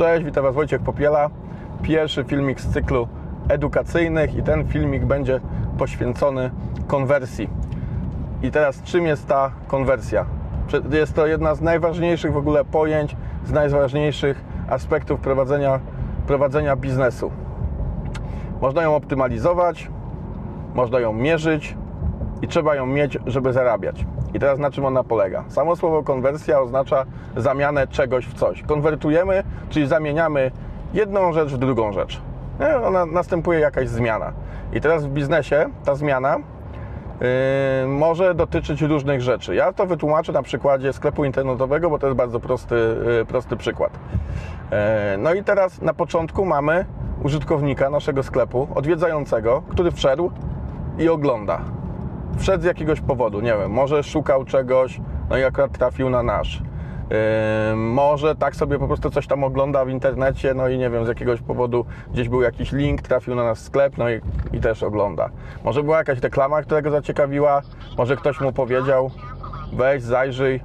Cześć, witam Was Wojciech Popiela. Pierwszy filmik z cyklu edukacyjnych i ten filmik będzie poświęcony konwersji. I teraz czym jest ta konwersja? Jest to jedna z najważniejszych w ogóle pojęć, z najważniejszych aspektów prowadzenia, prowadzenia biznesu. Można ją optymalizować, można ją mierzyć i trzeba ją mieć, żeby zarabiać. I teraz na czym ona polega? Samo słowo konwersja oznacza zamianę czegoś w coś. Konwertujemy, czyli zamieniamy jedną rzecz w drugą rzecz. Ona, następuje jakaś zmiana. I teraz w biznesie ta zmiana Yy, może dotyczyć różnych rzeczy. Ja to wytłumaczę na przykładzie sklepu internetowego, bo to jest bardzo prosty, yy, prosty przykład. Yy, no i teraz na początku mamy użytkownika naszego sklepu, odwiedzającego, który wszedł i ogląda. Wszedł z jakiegoś powodu, nie wiem, może szukał czegoś, no i akurat trafił na nasz. Może tak sobie po prostu coś tam ogląda w internecie, no i nie wiem, z jakiegoś powodu gdzieś był jakiś link, trafił na nasz sklep, no i, i też ogląda. Może była jakaś reklama, która go zaciekawiła, może ktoś mu powiedział, weź, zajrzyj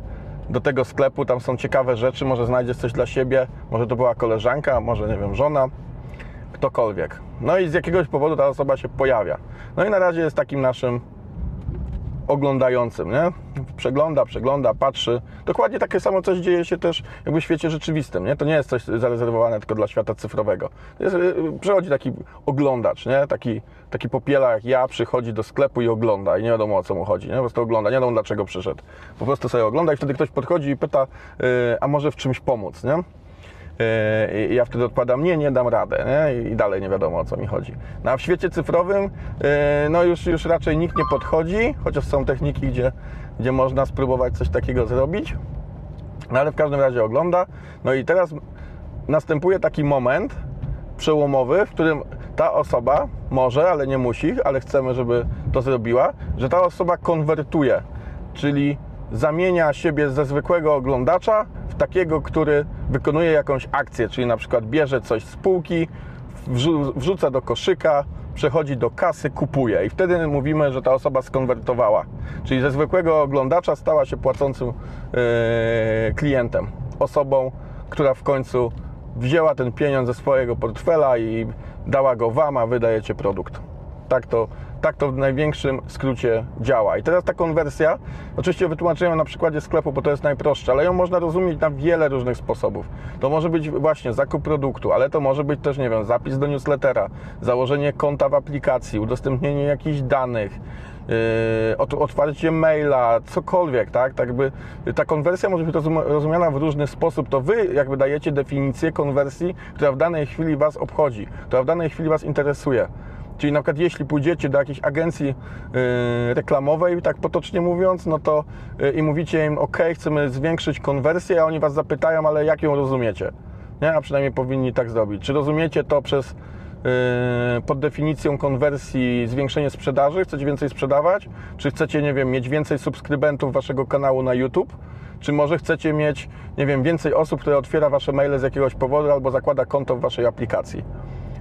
do tego sklepu, tam są ciekawe rzeczy, może znajdziesz coś dla siebie, może to była koleżanka, może nie wiem, żona, ktokolwiek. No i z jakiegoś powodu ta osoba się pojawia. No i na razie jest takim naszym oglądającym, nie? Przegląda, przegląda, patrzy. Dokładnie takie samo coś dzieje się też jakby w świecie rzeczywistym, nie? To nie jest coś zarezerwowane tylko dla świata cyfrowego. Jest, y, przychodzi taki oglądacz, nie? Taki, taki popiela jak ja, przychodzi do sklepu i ogląda i nie wiadomo o co mu chodzi, nie? Po prostu ogląda, nie wiadomo dlaczego przyszedł. Po prostu sobie ogląda i wtedy ktoś podchodzi i pyta, yy, a może w czymś pomóc, nie? Yy, I ja wtedy odpadam, nie, nie dam radę, nie? I dalej nie wiadomo o co mi chodzi. No a w świecie cyfrowym, yy, no już, już raczej nikt nie podchodzi, chociaż są techniki, gdzie, gdzie można spróbować coś takiego zrobić, no ale w każdym razie ogląda. No i teraz następuje taki moment przełomowy, w którym ta osoba może, ale nie musi, ale chcemy, żeby to zrobiła, że ta osoba konwertuje, czyli zamienia siebie ze zwykłego oglądacza w takiego, który wykonuje jakąś akcję, czyli na przykład bierze coś z półki, wrzuca do koszyka, przechodzi do kasy, kupuje i wtedy mówimy, że ta osoba skonwertowała. Czyli ze zwykłego oglądacza stała się płacącym yy, klientem, osobą, która w końcu wzięła ten pieniądz ze swojego portfela i dała go Wam, a wydajecie produkt. Tak to, tak to w największym skrócie działa. I teraz ta konwersja, oczywiście wytłumaczyłem na przykładzie sklepu, bo to jest najprostsze, ale ją można rozumieć na wiele różnych sposobów. To może być właśnie zakup produktu, ale to może być też, nie wiem, zapis do newslettera, założenie konta w aplikacji, udostępnienie jakichś danych, Yy, otwarcie maila, cokolwiek, tak? tak jakby ta konwersja może być rozumiana w różny sposób. To wy jakby dajecie definicję konwersji, która w danej chwili was obchodzi, która w danej chwili was interesuje. Czyli na przykład jeśli pójdziecie do jakiejś agencji yy, reklamowej, tak potocznie mówiąc, no to yy, i mówicie im, ok, chcemy zwiększyć konwersję, a oni was zapytają, ale jak ją rozumiecie? Nie? A przynajmniej powinni tak zrobić. Czy rozumiecie to przez yy, pod definicją konwersji zwiększenie sprzedaży, chcecie więcej sprzedawać? Czy chcecie, nie wiem, mieć więcej subskrybentów waszego kanału na YouTube? Czy może chcecie mieć, nie wiem, więcej osób, które otwiera wasze maile z jakiegoś powodu albo zakłada konto w waszej aplikacji?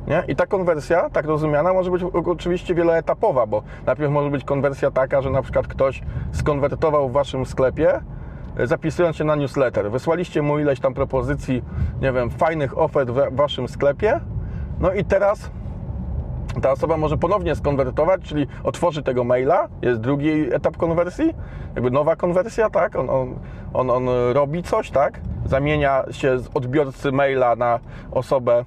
Nie? I ta konwersja, tak rozumiana, może być oczywiście wieloetapowa, bo najpierw może być konwersja taka, że na przykład ktoś skonwertował w waszym sklepie, e, zapisując się na newsletter. Wysłaliście mu ileś tam propozycji, nie wiem, fajnych ofert w waszym sklepie, no i teraz ta osoba może ponownie skonwertować, czyli otworzy tego maila, jest drugi etap konwersji, jakby nowa konwersja, tak? On, on, on, on robi coś, tak? Zamienia się z odbiorcy maila na osobę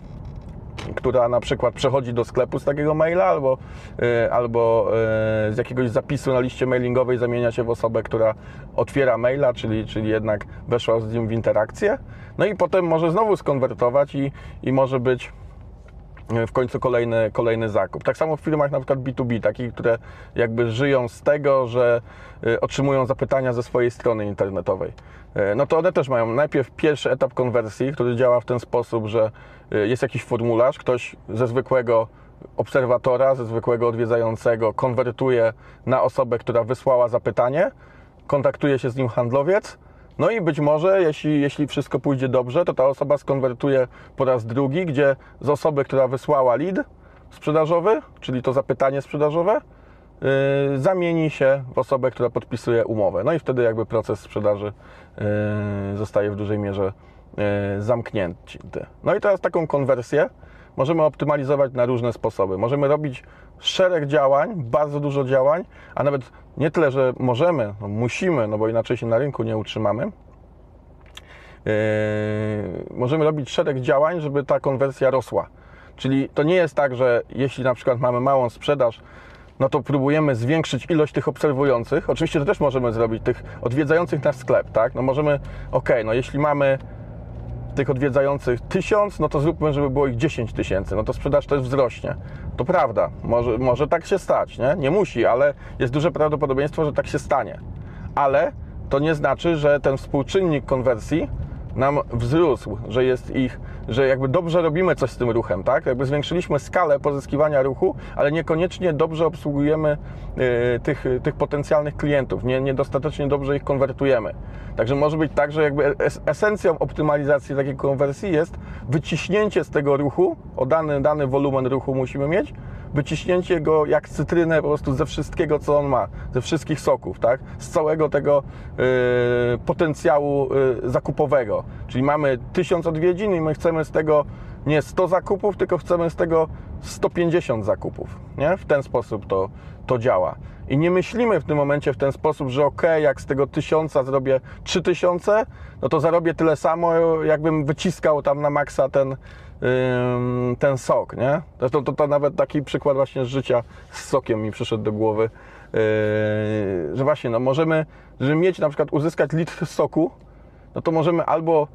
która na przykład przechodzi do sklepu z takiego maila albo, y, albo y, z jakiegoś zapisu na liście mailingowej zamienia się w osobę, która otwiera maila, czyli, czyli jednak weszła z nim w interakcję. No i potem może znowu skonwertować i, i może być w końcu kolejny, kolejny zakup. Tak samo w firmach na przykład B2B, takich, które jakby żyją z tego, że y, otrzymują zapytania ze swojej strony internetowej. Y, no to one też mają najpierw pierwszy etap konwersji, który działa w ten sposób, że jest jakiś formularz, ktoś ze zwykłego obserwatora, ze zwykłego odwiedzającego konwertuje na osobę, która wysłała zapytanie, kontaktuje się z nim handlowiec, no i być może, jeśli, jeśli wszystko pójdzie dobrze, to ta osoba skonwertuje po raz drugi, gdzie z osoby, która wysłała lead sprzedażowy, czyli to zapytanie sprzedażowe, yy, zamieni się w osobę, która podpisuje umowę. No i wtedy jakby proces sprzedaży yy, zostaje w dużej mierze zamknięty. No i teraz taką konwersję możemy optymalizować na różne sposoby. Możemy robić szereg działań, bardzo dużo działań, a nawet nie tyle, że możemy, no musimy, no bo inaczej się na rynku nie utrzymamy. Yy, możemy robić szereg działań, żeby ta konwersja rosła. Czyli to nie jest tak, że jeśli na przykład mamy małą sprzedaż, no to próbujemy zwiększyć ilość tych obserwujących. Oczywiście to też możemy zrobić, tych odwiedzających nasz sklep, tak? No możemy, ok, no jeśli mamy tych odwiedzających tysiąc, no to zróbmy, żeby było ich 10 tysięcy, no to sprzedaż też wzrośnie. To prawda, może, może tak się stać, nie? Nie musi, ale jest duże prawdopodobieństwo, że tak się stanie. Ale to nie znaczy, że ten współczynnik konwersji nam wzrósł, że jest ich, że jakby dobrze robimy coś z tym ruchem, tak? Jakby zwiększyliśmy skalę pozyskiwania ruchu, ale niekoniecznie dobrze obsługujemy y, tych, tych potencjalnych klientów, nie, niedostatecznie dobrze ich konwertujemy. Także może być tak, że jakby es, esencją optymalizacji takiej konwersji jest wyciśnięcie z tego ruchu, o dany, dany wolumen ruchu musimy mieć, wyciśnięcie go jak cytrynę po prostu ze wszystkiego, co on ma, ze wszystkich soków, tak? Z całego tego y, potencjału y, zakupowego. Czyli mamy 1000 odwiedzin i my chcemy z tego nie 100 zakupów, tylko chcemy z tego 150 zakupów, nie? W ten sposób to, to działa. I nie myślimy w tym momencie w ten sposób, że ok, jak z tego 1000 zrobię 3000, no to zarobię tyle samo, jakbym wyciskał tam na maksa ten, ym, ten sok, nie? To, to, to nawet taki przykład właśnie z życia z sokiem mi przyszedł do głowy, yy, że właśnie, no możemy, żeby mieć na przykład uzyskać litr soku, no to możemy albo,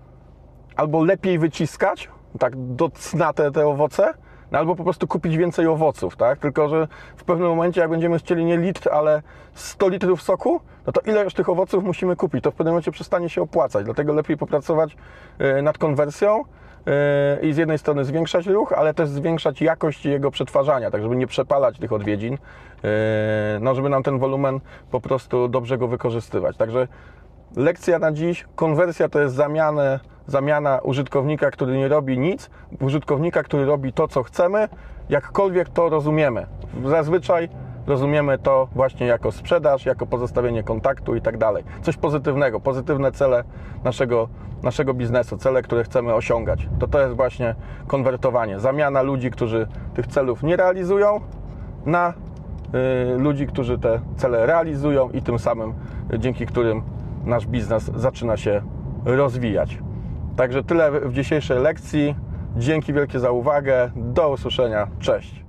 albo lepiej wyciskać, tak do cna te, owoce, albo po prostu kupić więcej owoców, tak? Tylko, że w pewnym momencie, jak będziemy chcieli nie litr, ale 100 litrów soku, no to ile już tych owoców musimy kupić? To w pewnym momencie przestanie się opłacać, dlatego lepiej popracować yy, nad konwersją yy, i z jednej strony zwiększać ruch, ale też zwiększać jakość jego przetwarzania, tak żeby nie przepalać tych odwiedzin, yy, no żeby nam ten wolumen po prostu dobrze go wykorzystywać. Także lekcja na dziś, konwersja to jest zamianę, zamiana użytkownika, który nie robi nic, użytkownika, który robi to, co chcemy, jakkolwiek to rozumiemy. Zazwyczaj rozumiemy to właśnie jako sprzedaż, jako pozostawienie kontaktu i tak dalej. Coś pozytywnego, pozytywne cele naszego, naszego biznesu, cele, które chcemy osiągać. To to jest właśnie konwertowanie, zamiana ludzi, którzy tych celów nie realizują na y, ludzi, którzy te cele realizują i tym samym y, dzięki którym nasz biznes zaczyna się rozwijać. Także tyle w dzisiejszej lekcji. Dzięki wielkie za uwagę. Do usłyszenia. Cześć.